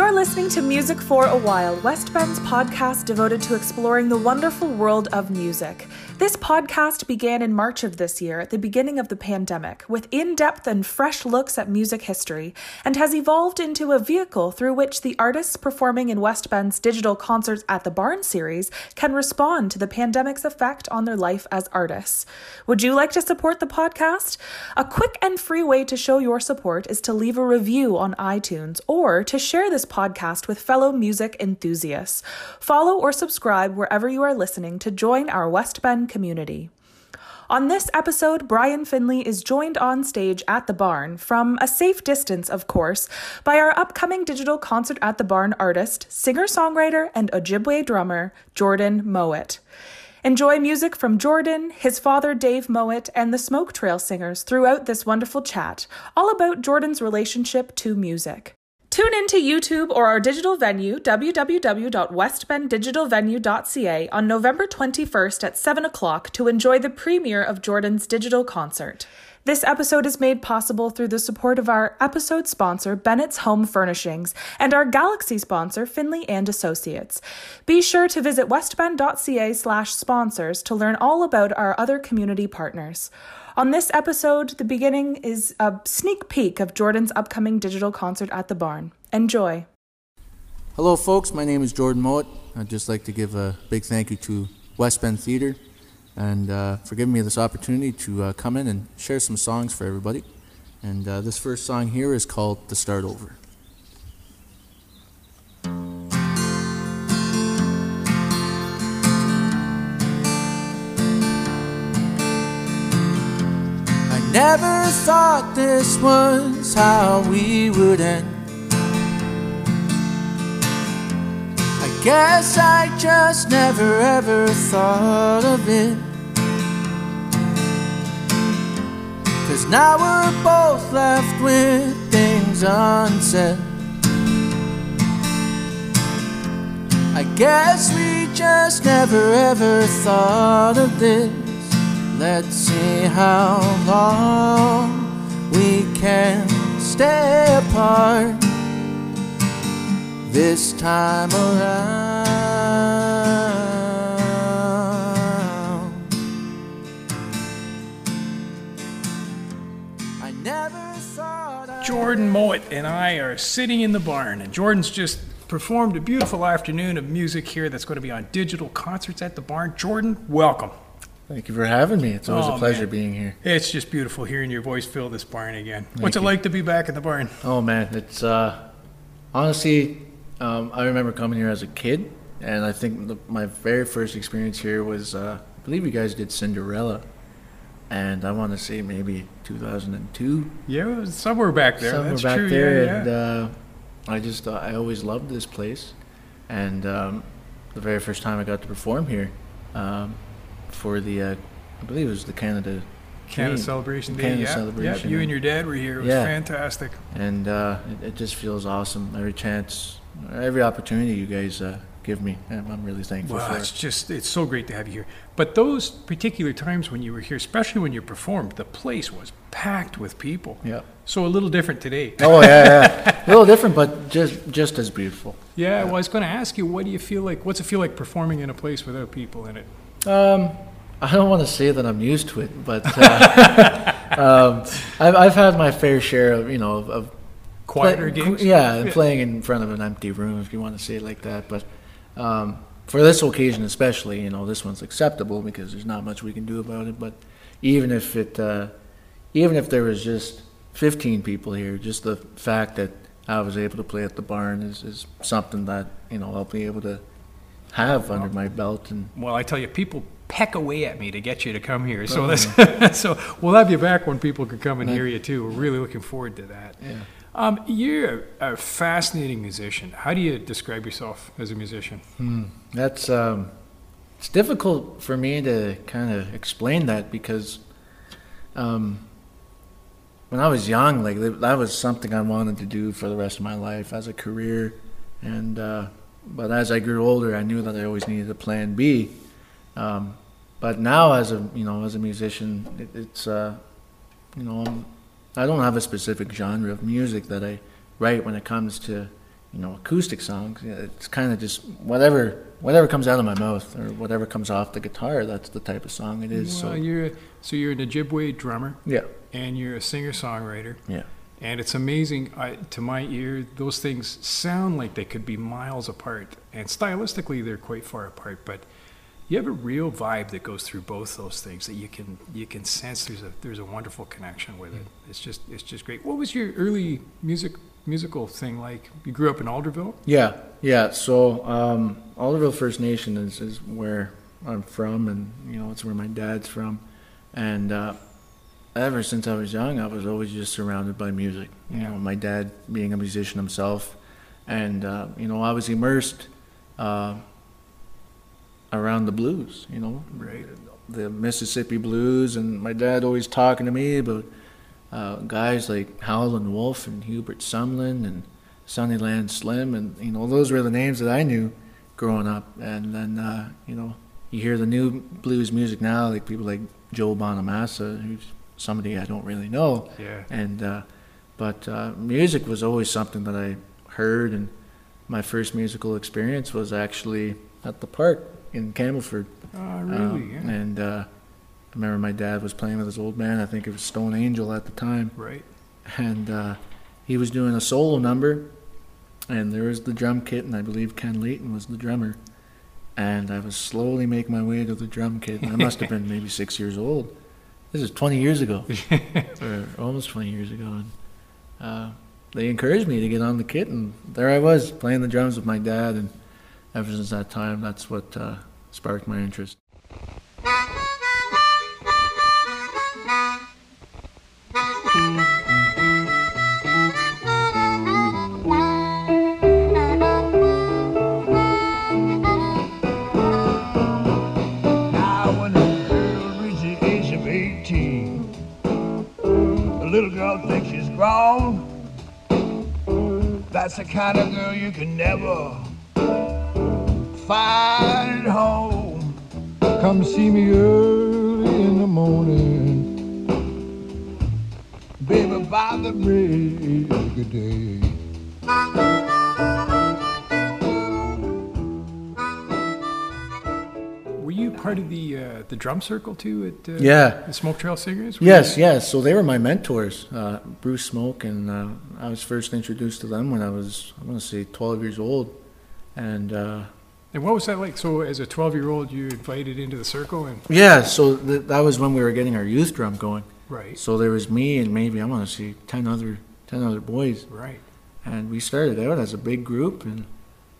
You're listening to Music for a While, Westben's podcast devoted to exploring the wonderful world of music. This podcast began in March of this year, at the beginning of the pandemic, with in depth and fresh looks at music history, and has evolved into a vehicle through which the artists performing in Westben's digital concerts at the Barn series can respond to the pandemic's effect on their life as artists. Would you like to support the podcast? A quick and free way to show your support is to leave a review on iTunes or to share this podcast with fellow music enthusiasts. Follow or subscribe wherever you are listening to join our Westben community. On this episode, Brian Finley is joined on stage at the barn, from a safe distance, of course, by our upcoming digital concert at the barn artist, singer songwriter, and Ojibwe drummer, Jordan Mowat. Enjoy music from Jordan, his father Dave Mowat, and the Smoke Trail Singers throughout this wonderful chat, all about Jordan's relationship to music. Tune in to YouTube or our digital venue, www.westbenddigitalvenue.ca, on November 21st at 7 o'clock to enjoy the premiere of Jordan's digital concert. This episode is made possible through the support of our episode sponsor, Bennett's Home Furnishings, and our Galaxy sponsor, Finley and Associates. Be sure to visit westben.ca slash sponsors to learn all about our other community partners. On this episode, the beginning is a sneak peek of Jordan's upcoming digital concert at the barn. Enjoy. Hello, folks. My name is Jordan Mowat. I'd just like to give a big thank you to Westben Theatre and uh, for giving me this opportunity to uh, come in and share some songs for everybody. And uh, this first song here is called The Start Over. Never thought this was how we would end. I guess I just never ever thought of it. Cause now we're both left with things unsaid. I guess we just never ever thought of this. Let's see how long we can stay apart this time around. I never Jordan Mowat and I are sitting in the barn, and Jordan's just performed a beautiful afternoon of music here that's going to be on digital concerts at the barn. Jordan, welcome. Thank you for having me. It's always Oh, a pleasure man. being here. It's just beautiful hearing your voice fill this barn again. What's it you. like to be back at the barn? Oh man, it's uh, honestly, um, I remember coming here as a kid, and I think the, my very first experience here was, uh, I believe you guys did Cinderella, and I want to say maybe 2002, Yeah, it was somewhere back there. somewhere that's back true. there, yeah, and yeah. uh, I just uh, I always loved this place, and um, the very first time I got to perform here, um, for the, uh, I believe it was the Canada. Canada Dream. Celebration Day. Canada yeah. Celebration. Yeah, you and your dad were here. It was Yeah. fantastic. and uh, it, it just feels awesome every chance, every opportunity you guys uh, give me. I'm, I'm really thankful Well, for it's just, it's so great to have you here. But those particular times when you were here, especially when you performed, the place was packed with people. Yeah. So a little different today. Oh yeah, yeah. a little different, but just just as beautiful. Yeah, well, I was going to ask you, what do you feel like? What's it feel like performing in a place without people in it? Um, I don't want to say that I'm used to it, but uh, um, I've, I've had my fair share of you know of, of Quieter play- games? Yeah, and playing in front of an empty room, if you want to say it like that. But um, for this occasion, especially, you know, this one's acceptable because there's not much we can do about it. But even if it, uh, even if there was just 15 people here, just the fact that I was able to play at the barn is, is something that you know I'll be able to have under my belt and. Well, I tell you, people peck away at me to get you to come here. So Oh, that's, so we'll have you back when people can come and hear you too. We're really looking forward to that. Yeah. Um, you're a, a fascinating musician. How do you describe yourself as a musician? Hmm. That's um, it's difficult for me to kind of explain that because um, when I was young, like that was something I wanted to do for the rest of my life as a career, and uh, but as I grew older, I knew that I always needed a plan B. Um, but now, as a you know, as a musician, it, it's uh, you know, I'm, I don't have a specific genre of music that I write when it comes to you know, acoustic songs. It's kind of just whatever whatever comes out of my mouth or whatever comes off the guitar. That's the type of song it is. Well, so you're so you're an Ojibwe drummer yeah, and you're a singer songwriter. yeah, And it's amazing I, to my ear, those things sound like they could be miles apart. And stylistically, they're quite far apart. But you have a real vibe that goes through both those things that you can you can sense there's a there's a wonderful connection with it. It's just it's just great. What was your early music musical thing like? You grew up in Alderville. yeah, yeah. So um, Alderville First Nation is is where I'm from, and you know, it's where my dad's from, and. Uh, Ever since I was young, I was always just surrounded by music. You know, my dad being a musician himself, and uh, you know, I was immersed uh, around the blues. You know, Right. the Mississippi blues, and my dad always talking to me about uh, guys like Howlin' Wolf and Hubert Sumlin and Sonny Sunnyland Slim, and you know, those were the names that I knew growing up. And then uh, you know, you hear the new blues music now, like people like Joe Bonamassa, who's somebody I don't really know Yeah. and uh, but uh, music was always something that I heard, and my first musical experience was actually at the park in Campbellford. Oh, really? Um, yeah. And uh, I remember my dad was playing with his old band. I think it was Stone Angel at the time, Right. and uh, he was doing a solo number, and there was the drum kit, and I believe Ken Leighton was the drummer. And I was slowly making my way to the drum kit. I must have been maybe six years old. This is 20 years ago, or almost 20 years ago. And uh, they encouraged me to get on the kit, and there I was playing the drums with my dad. And ever since that time, that's what uh, sparked my interest. Grown. That's the kind of girl you can never find at home. Come see me early in the morning, baby, by the break of day. Part of the uh, the drum circle too at uh, Yeah. the Smoke Trail Singers? Were Yes, you- yes. So they were my mentors, uh, Bruce Smoke, and uh, I was first introduced to them when I was, I'm going to say, 12 years old. And uh, And what was that like? So as a 12 year old, you invited into the circle and yeah, so th- that was when we were getting our youth drum going. right, So there was me and maybe, I'm going to say, 10 other, 10 other boys. right. And we started out as a big group. And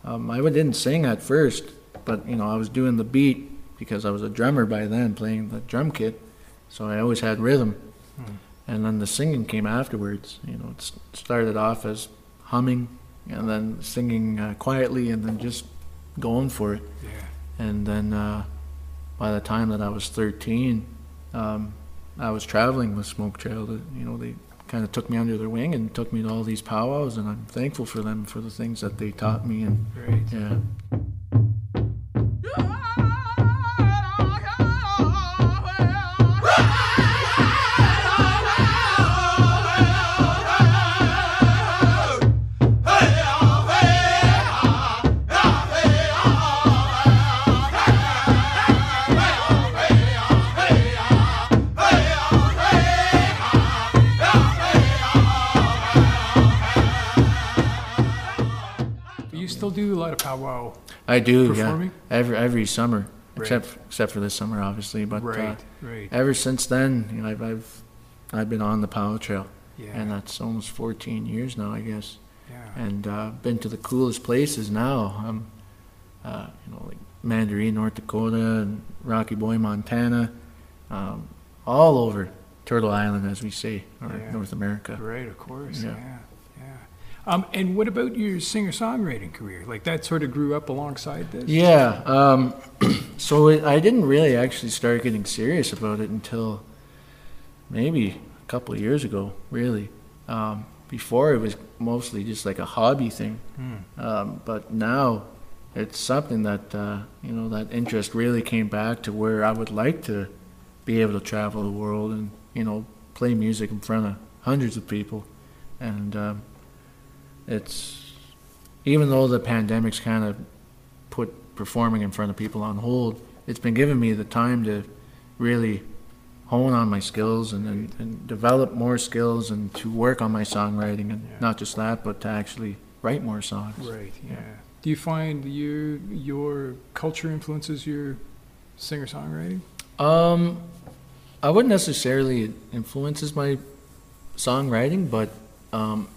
um, I didn't sing at first, but, you know, I was doing the beat because I was a drummer by then, playing the drum kit. So I always had rhythm. Hmm. and then the singing came afterwards. You know, it started off as humming, and then singing uh, quietly, and then just going for it. Yeah. And then uh, by the time that I was 13, um, I was traveling with Smoke Trail. To, you know, they kind of took me under their wing and took me to all these powwows, and I'm thankful for them for the things that they taught me. And Right. yeah, still do a lot of powwow. I do. Performing? Yeah, every every summer, Right. except except for this summer, obviously. But uh, Right, right. ever since then, you know, I've, I've I've been on the powwow trail, Yeah. and that's almost 14 years now, I guess. yeah. And uh, been to the coolest places now. I'm, uh, you know, like Mandaree, North Dakota, and Rocky Boy, Montana, um, all over Turtle Island, as we say, or Yeah. North America. Right, of course. Yeah. Um, and what about your singer songwriting career? Like that sort of grew up alongside this? Yeah. Um, so it, I didn't really actually start getting serious about it until maybe a couple of years ago, really. Um, before it was mostly just like a hobby thing. Hmm. Um, but now it's something that, uh, you know, that interest really came back to where I would like to be able to travel the world and, you know, play music in front of hundreds of people. And um, it's even though the pandemic's kind of put performing in front of people on hold, it's been giving me the time to really hone on my skills and, and, and develop more skills and to work on my songwriting and Yeah. not just that, but to actually write more songs. Right. Yeah. Do you find you your culture influences your singer songwriting? Um, I wouldn't necessarily it influences my songwriting, but um,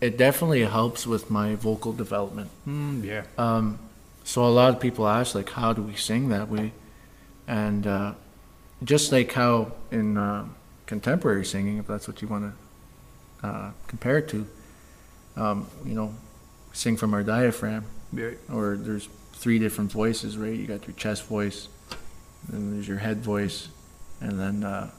it definitely helps with my vocal development. Mm, yeah. Um, so a lot of people ask, like, how do we sing that way? And uh, just like how in uh, contemporary singing, if that's what you want to uh, compare it to, um, you know, sing from our diaphragm, Yeah. or there's three different voices, right? You got your chest voice, then there's your head voice, and then uh,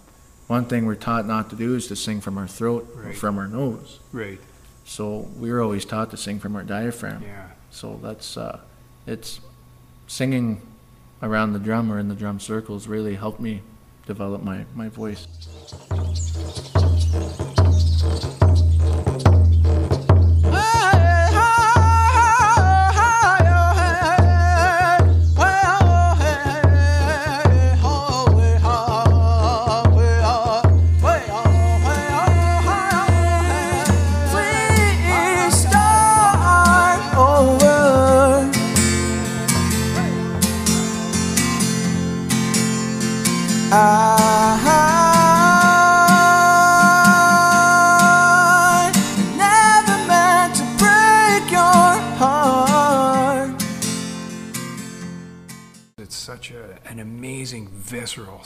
one thing we're taught not to do is to sing from our throat or Right. from our nose. Right. So we were always taught to sing from our diaphragm. Yeah. So that's uh, it's singing around the drum or in the drum circles really helped me develop my, my voice.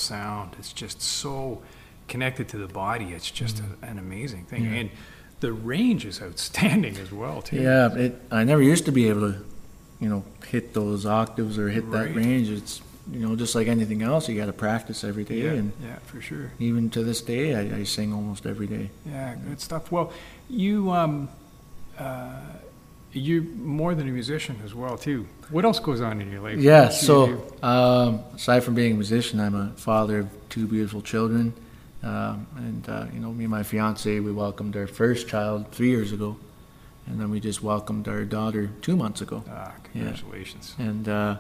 Sound. It's just so connected to the body. It's just a, an amazing thing. And the range is outstanding as well, too. Yeah, it. I never used to be able to, you know, hit those octaves or hit Right. that range. It's you know just like anything else, you got to practice every day, Yeah, and yeah, for sure. even to this day, I, I sing almost every day. Yeah, good stuff. Well, you um, uh, you're more than a musician as well, too. What else goes on in your life? Yeah, What else do you so um, aside from being a musician, I'm a father of two beautiful children. Um, and, uh, you know, me and my fiance, we welcomed our first child three years ago. And then we just welcomed our daughter two months ago. Ah, congratulations. And uh,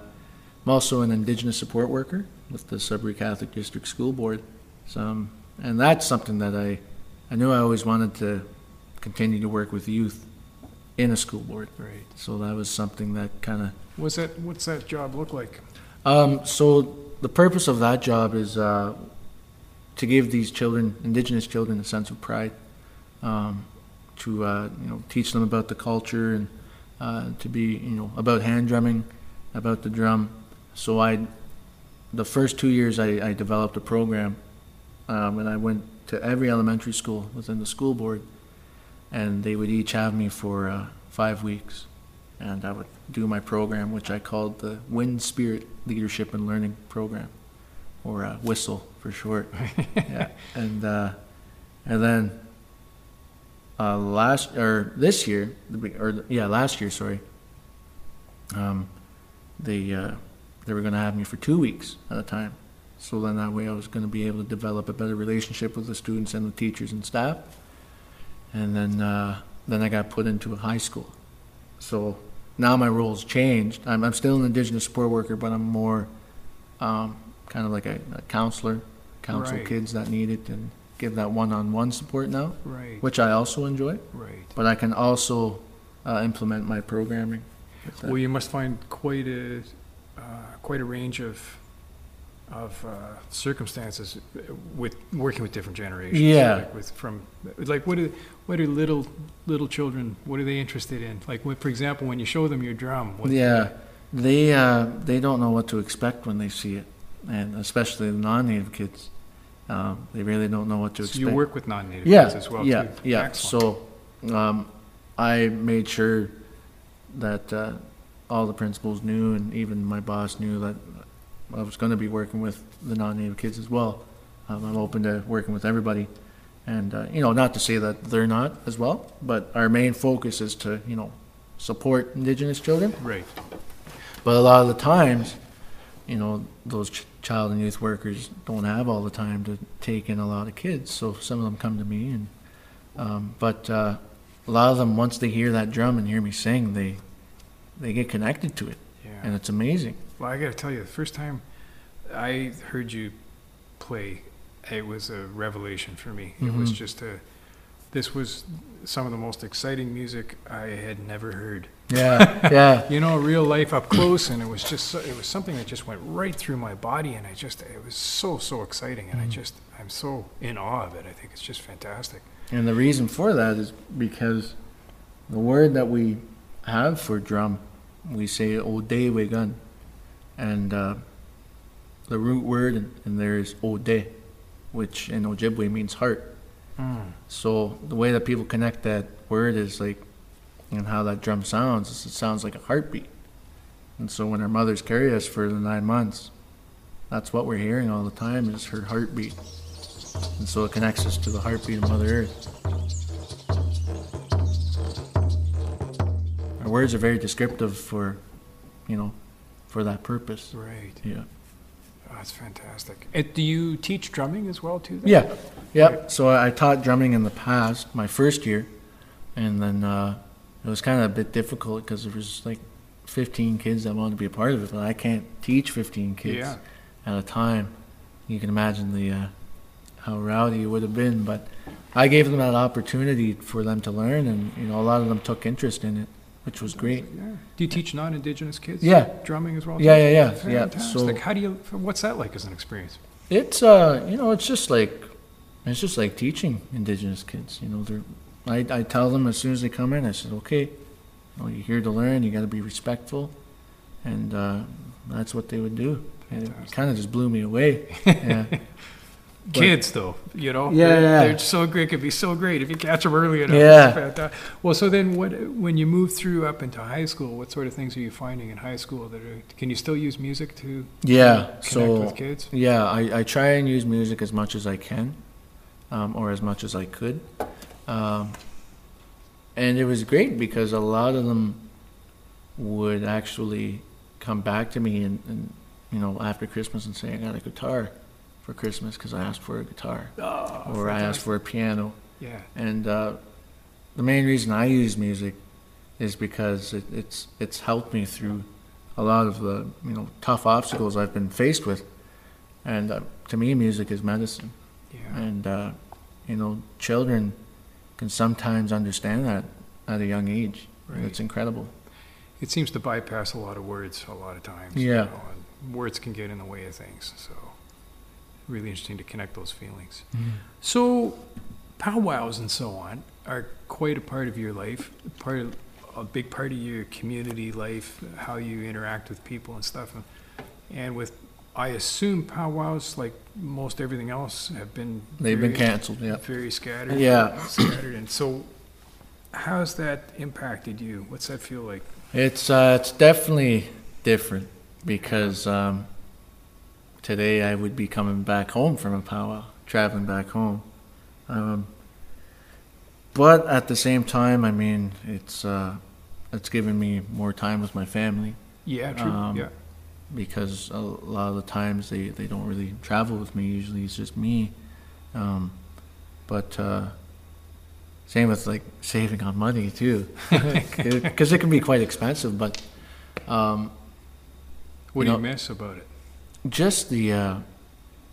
I'm also an Indigenous support worker with the Sudbury Catholic District School Board. So, um, and that's something that I, I knew I always wanted to continue to work with youth in a school board. Right. So that was something that kind of What's that? What's that job look like? um, so the purpose of that job is uh, to give these children, Indigenous children, a sense of pride, um, to uh, you know teach them about the culture and uh, to be you know about hand drumming, about the drum. So I, the first two years I, I developed a program, um, and I went to every elementary school within the school board, and they would each have me for uh, five weeks, and I would do my program, which I called the Wind Spirit Leadership and Learning Program, or uh, Whistle for short. yeah, and uh, and then uh, last or this year, or yeah, last year, sorry. Um, they uh, they were going to have me for two weeks at a time, so then that way I was going to be able to develop a better relationship with the students and the teachers and staff. And then uh, then I got put into a high school, so now my role's changed. I'm, I'm still an Indigenous support worker, but I'm more um, kind of like a, a counselor, counsel Right. kids that need it and give that one-on-one support now, Right. which I also enjoy. Right. But I can also uh, implement my programming. with that. Well, you must find quite a uh, quite a range of of uh, circumstances with working with different generations. Yeah. Like with from like what do what are little little children? What are they interested in? Like what, for example, when you show them your drum. What, yeah, they uh, they don't know what to expect when they see it, and especially the non-native kids, um, they really don't know what to So expect. you work with non-native yeah, kids as well yeah, too. yeah. Excellent. So, um, I made sure that uh, all the principals knew, and even my boss knew that I was going to be working with the non-native kids as well. Um, I'm open to working with everybody, and uh, you know, not to say that they're not as well, but our main focus is to you know support Indigenous children. right. But a lot of the times, you know, those ch- child and youth workers don't have all the time to take in a lot of kids. So some of them come to me, and um, but uh, a lot of them once they hear that drum and hear me sing, they they get connected to it, Yeah. and it's amazing. Well, I got to tell you, the first time I heard you play, it was a revelation for me. It was Mhm. just a. This was some of the most exciting music I had never heard. Yeah, yeah, You know, real life up close, and it was just so, it was something that just went right through my body, and I just it was so so exciting, and I just I'm so in awe of it. I think it's just fantastic. and the reason for that is because the word that we have for drum, we say "ode wegun," and uh, the root word in, in there is "ode," which in Ojibwe means heart. So the way that people connect that word is like, and how that drum sounds, is it sounds like a heartbeat. And so when our mothers carry us for the nine months, that's what we're hearing all the time is her heartbeat. And so it connects us to the heartbeat of Mother Earth. Our words are very descriptive for, you know, for that purpose. Right. Yeah. Oh, that's fantastic. Uh, do you teach drumming as well too? then? Yeah, yeah. So I I taught drumming in the past, my first year, and then uh, it was kind of a bit difficult because there was like 15 kids that wanted to be a part of it, but I can't teach 15 kids Yeah. at a time. You can imagine the uh, how rowdy it would have been, but I gave them that opportunity for them to learn, and you know a lot of them took interest in it, which was great. Yeah. Do you teach non-indigenous kids? Yeah. Drumming as well. Yeah, yeah, yeah, yeah. Fantastic. So- How do you? What's that like as an experience? It's uh, you know, it's just like it's just like teaching indigenous kids. You know, they're I, I tell them as soon as they come in, I said, okay, you know, you're here to learn. You got to be respectful, and uh, that's what they would do. And it Fantastic. kind of just blew me away. Yeah, Kids, though, you know, Yeah, they're, yeah. they're so great. It could be so great if you catch them early enough. Yeah. Well, so then, what when you move through up into high school? What sort of things are you finding in high school that are? Can you still use music to yeah. connect So with kids? yeah, I, I try and use music as much as I can, um, or as much as I could. Um, and it was great because a lot of them would actually come back to me and, and you know after Christmas and say I got a guitar for Christmas because I asked for a guitar Oh, or I asked for a piano. Yeah. And uh, the main reason I use music is because it, it's it's helped me through a lot of the you know tough obstacles I've been faced with, and uh, to me, music is medicine. Yeah. And uh, you know, children can sometimes understand that at a young age. and Right. It's incredible. It seems to bypass a lot of words a lot of times. Yeah. know, and words can get in the way of things. So, really interesting to connect those feelings. So, powwows and so on are quite a part of your life, part of, a big part of your community life, how you interact with people and stuff. And, and with, I assume powwows, like most everything else, have been They've been canceled. Yeah. very scattered. Yeah. scattered. And so, how's that impacted you? What's that feel like? It's uh, it's definitely different because um, today I would be coming back home from a powwow, traveling back home. Um, but at the same time, I mean, it's uh, it's given me more time with my family Yeah, true. Um, yeah. because a lot of the times they, they don't really travel with me. Usually it's just me. Um, but uh, same with like saving on money too, because it can be quite expensive. But um, What you do you know- miss about it? Just the uh,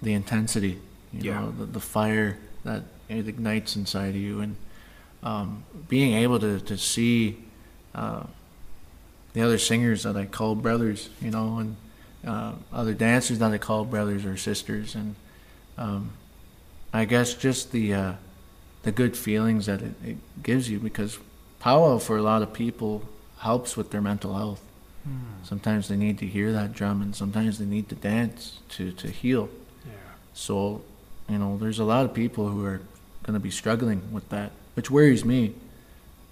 the intensity, you Yeah. know, the, the fire that it ignites inside of you, and um, being able to to see uh, the other singers that I call brothers, you know, and uh, other dancers that I call brothers or sisters, and um, I guess just the uh, the good feelings that it, it gives you because powwow for a lot of people helps with their mental health. Sometimes they need to hear that drum, and sometimes they need to dance to, to heal. Yeah. So, you know, there's a lot of people who are going to be struggling with that, which worries me.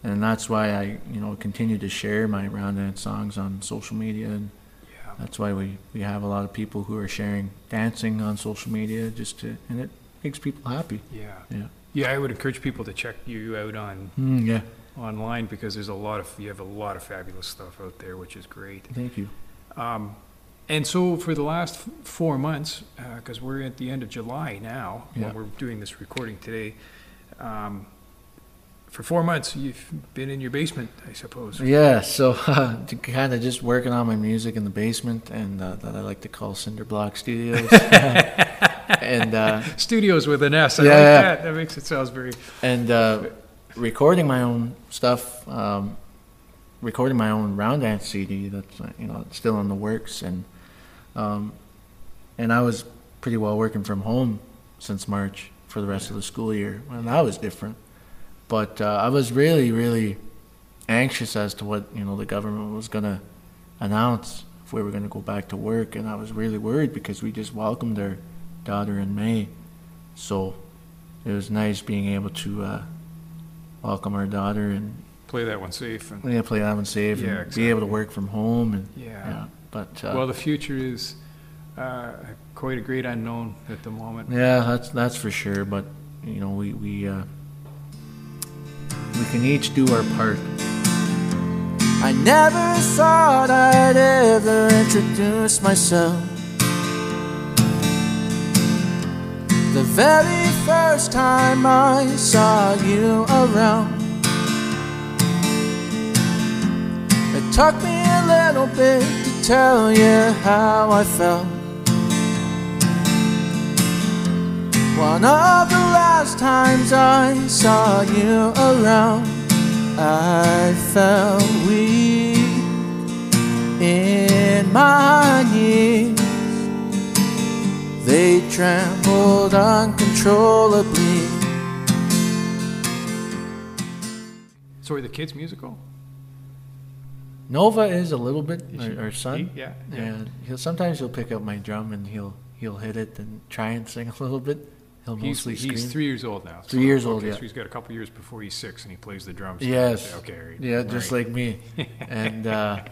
And that's why I, you know, continue to share my round dance songs on social media, and Yeah. that's why we, we have a lot of people who are sharing dancing on social media, just to, and it makes people happy. Yeah. Yeah. Yeah, I would encourage people to check you out on Mm, yeah. Online because there's a lot of you have a lot of fabulous stuff out there, which is great. Thank you. Um, and so for the last f- four months, because we're at the end of July now, Yeah. when we're doing this recording today, um, for four months, you've been in your basement, I suppose. Yeah, so uh, kind of just working on my music in the basement, and uh, that I like to call Cinder Block Studios. and uh, Studios with an S. I Yeah, like yeah. that. That makes it sounds very. and uh, recording my own stuff, um, recording my own round dance CD. That's uh, you know still in the works, and um, and I was pretty well working from home since March for the rest of the school year, and that was different. But uh, I was really, really anxious as to what you know the government was gonna announce if we were gonna go back to work, and I was really worried because we just welcomed our daughter in May, so it was nice being able to uh, welcome our daughter and Play that one safe. And, yeah, play that one safe Yeah, and be able to exactly. work from home and yeah. yeah. But uh, Well, the future is uh, quite a great unknown at the moment. yeah, that's that's for sure. But you know, we we uh, we can each do our part. I never thought I'd ever introduce myself. The very first time I saw you around, it took me a little bit to tell you how I felt. One of the last times I saw you around. I felt weak in my knees. They trembled uncontrollably. So are the kids musical? Nova is a little bit Is our, she- our son. he- yeah, yeah. And he'll sometimes he'll pick up my drum and he'll he'll hit it and try and sing a little bit. He'll He's, mostly he's scream. three years old now. Three years old, okay, yeah. So he's got a couple years before he's six, and he plays the drums. Yes. Okay. Right. Yeah, just right. like me. and uh,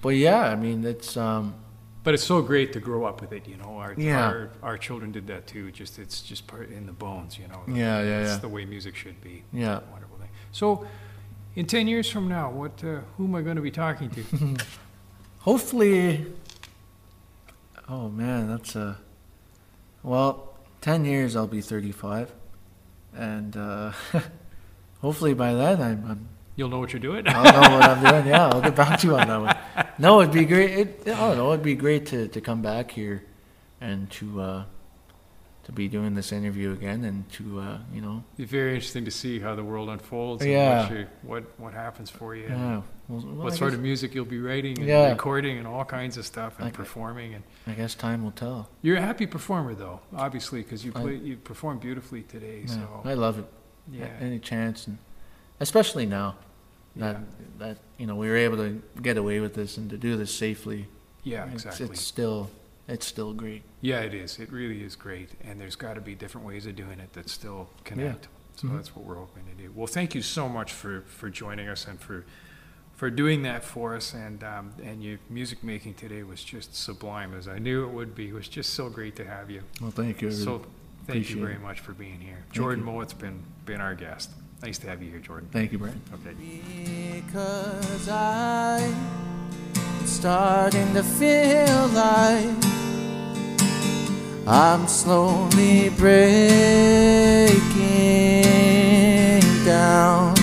but yeah, I mean it's um But it's so great to grow up with it. You know, our Yeah. our, our children did that too. Just it's just part in the bones. You know. Yeah, yeah, It's yeah. the way music should be. yeah. Wonderful thing. So, in ten years from now, what uh, who am I going to be talking to? Hopefully. Oh man, that's a. Well, ten years I'll be thirty-five, and uh, hopefully by then I'm, I'm You'll know what you're doing. I'll know what I'm doing. Yeah, I'll get back to you on that one. No, it'd be great. It, I don't know. It'd be great to, to come back here and to uh, to be doing this interview again and to uh, you know It's very interesting to see how the world unfolds. Yeah. And what, you, what what happens for you. yeah. Well, well, what I sort guess, of music you'll be writing and Yeah. recording and all kinds of stuff and Okay. performing and I guess time will tell. you're a happy performer though obviously because you I- play you perform beautifully today Yeah, so I love it. yeah Any chance, and especially now that that you know we were able to get away with this and to do this safely. yeah It's, exactly it's still it's still great. yeah it is it really is great and there's got to be different ways of doing it that still connect so Mhm. that's what we're hoping to do well thank you so much for for joining us and for for doing that for us and um, and your music making today was just sublime as I knew it would be it was just so great to have you Well, thank you. So thank appreciate you very it. much for being here Jordan you. Mowat's been been our guest nice to have you here Jordan Thank you, Brent. okay Because I'm starting to feel like I'm slowly breaking down.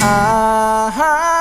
I,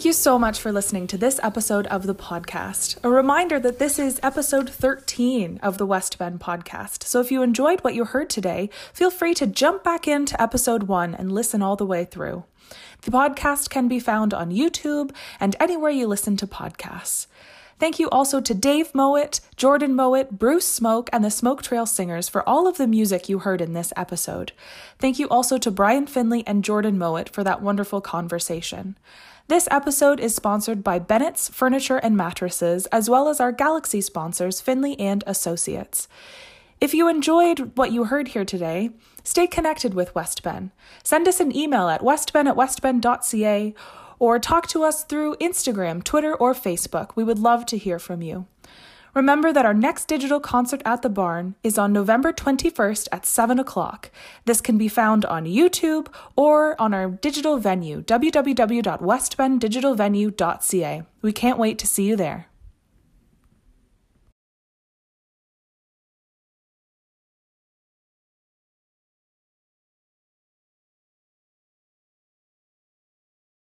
Thank you so much for listening to this episode of the podcast. A reminder that this is episode 13 of the Westben podcast. So if you enjoyed what you heard today, feel free to jump back into episode 1 and listen all the way through. The podcast can be found on YouTube and anywhere you listen to podcasts. Thank you also to Dave Mowat, Jordan Mowat, Bruce Smoke, and the Smoke Trail Singers for all of the music you heard in this episode. Thank you also to Brian Finley and Jordan Mowat for that wonderful conversation. This episode is sponsored by Bennett's Furniture and Mattresses, as well as our Galaxy sponsors, Finley and Associates. If you enjoyed what you heard here today, stay connected with Westben. Send us an email at westben at westben.ca or talk to us through Instagram, Twitter, or Facebook. We would love to hear from you. Remember that our next digital concert at the barn is on November 21st at 7 o'clock. This can be found on YouTube or on our digital venue, www.westbenddigitalvenue.ca. We can't wait to see you there.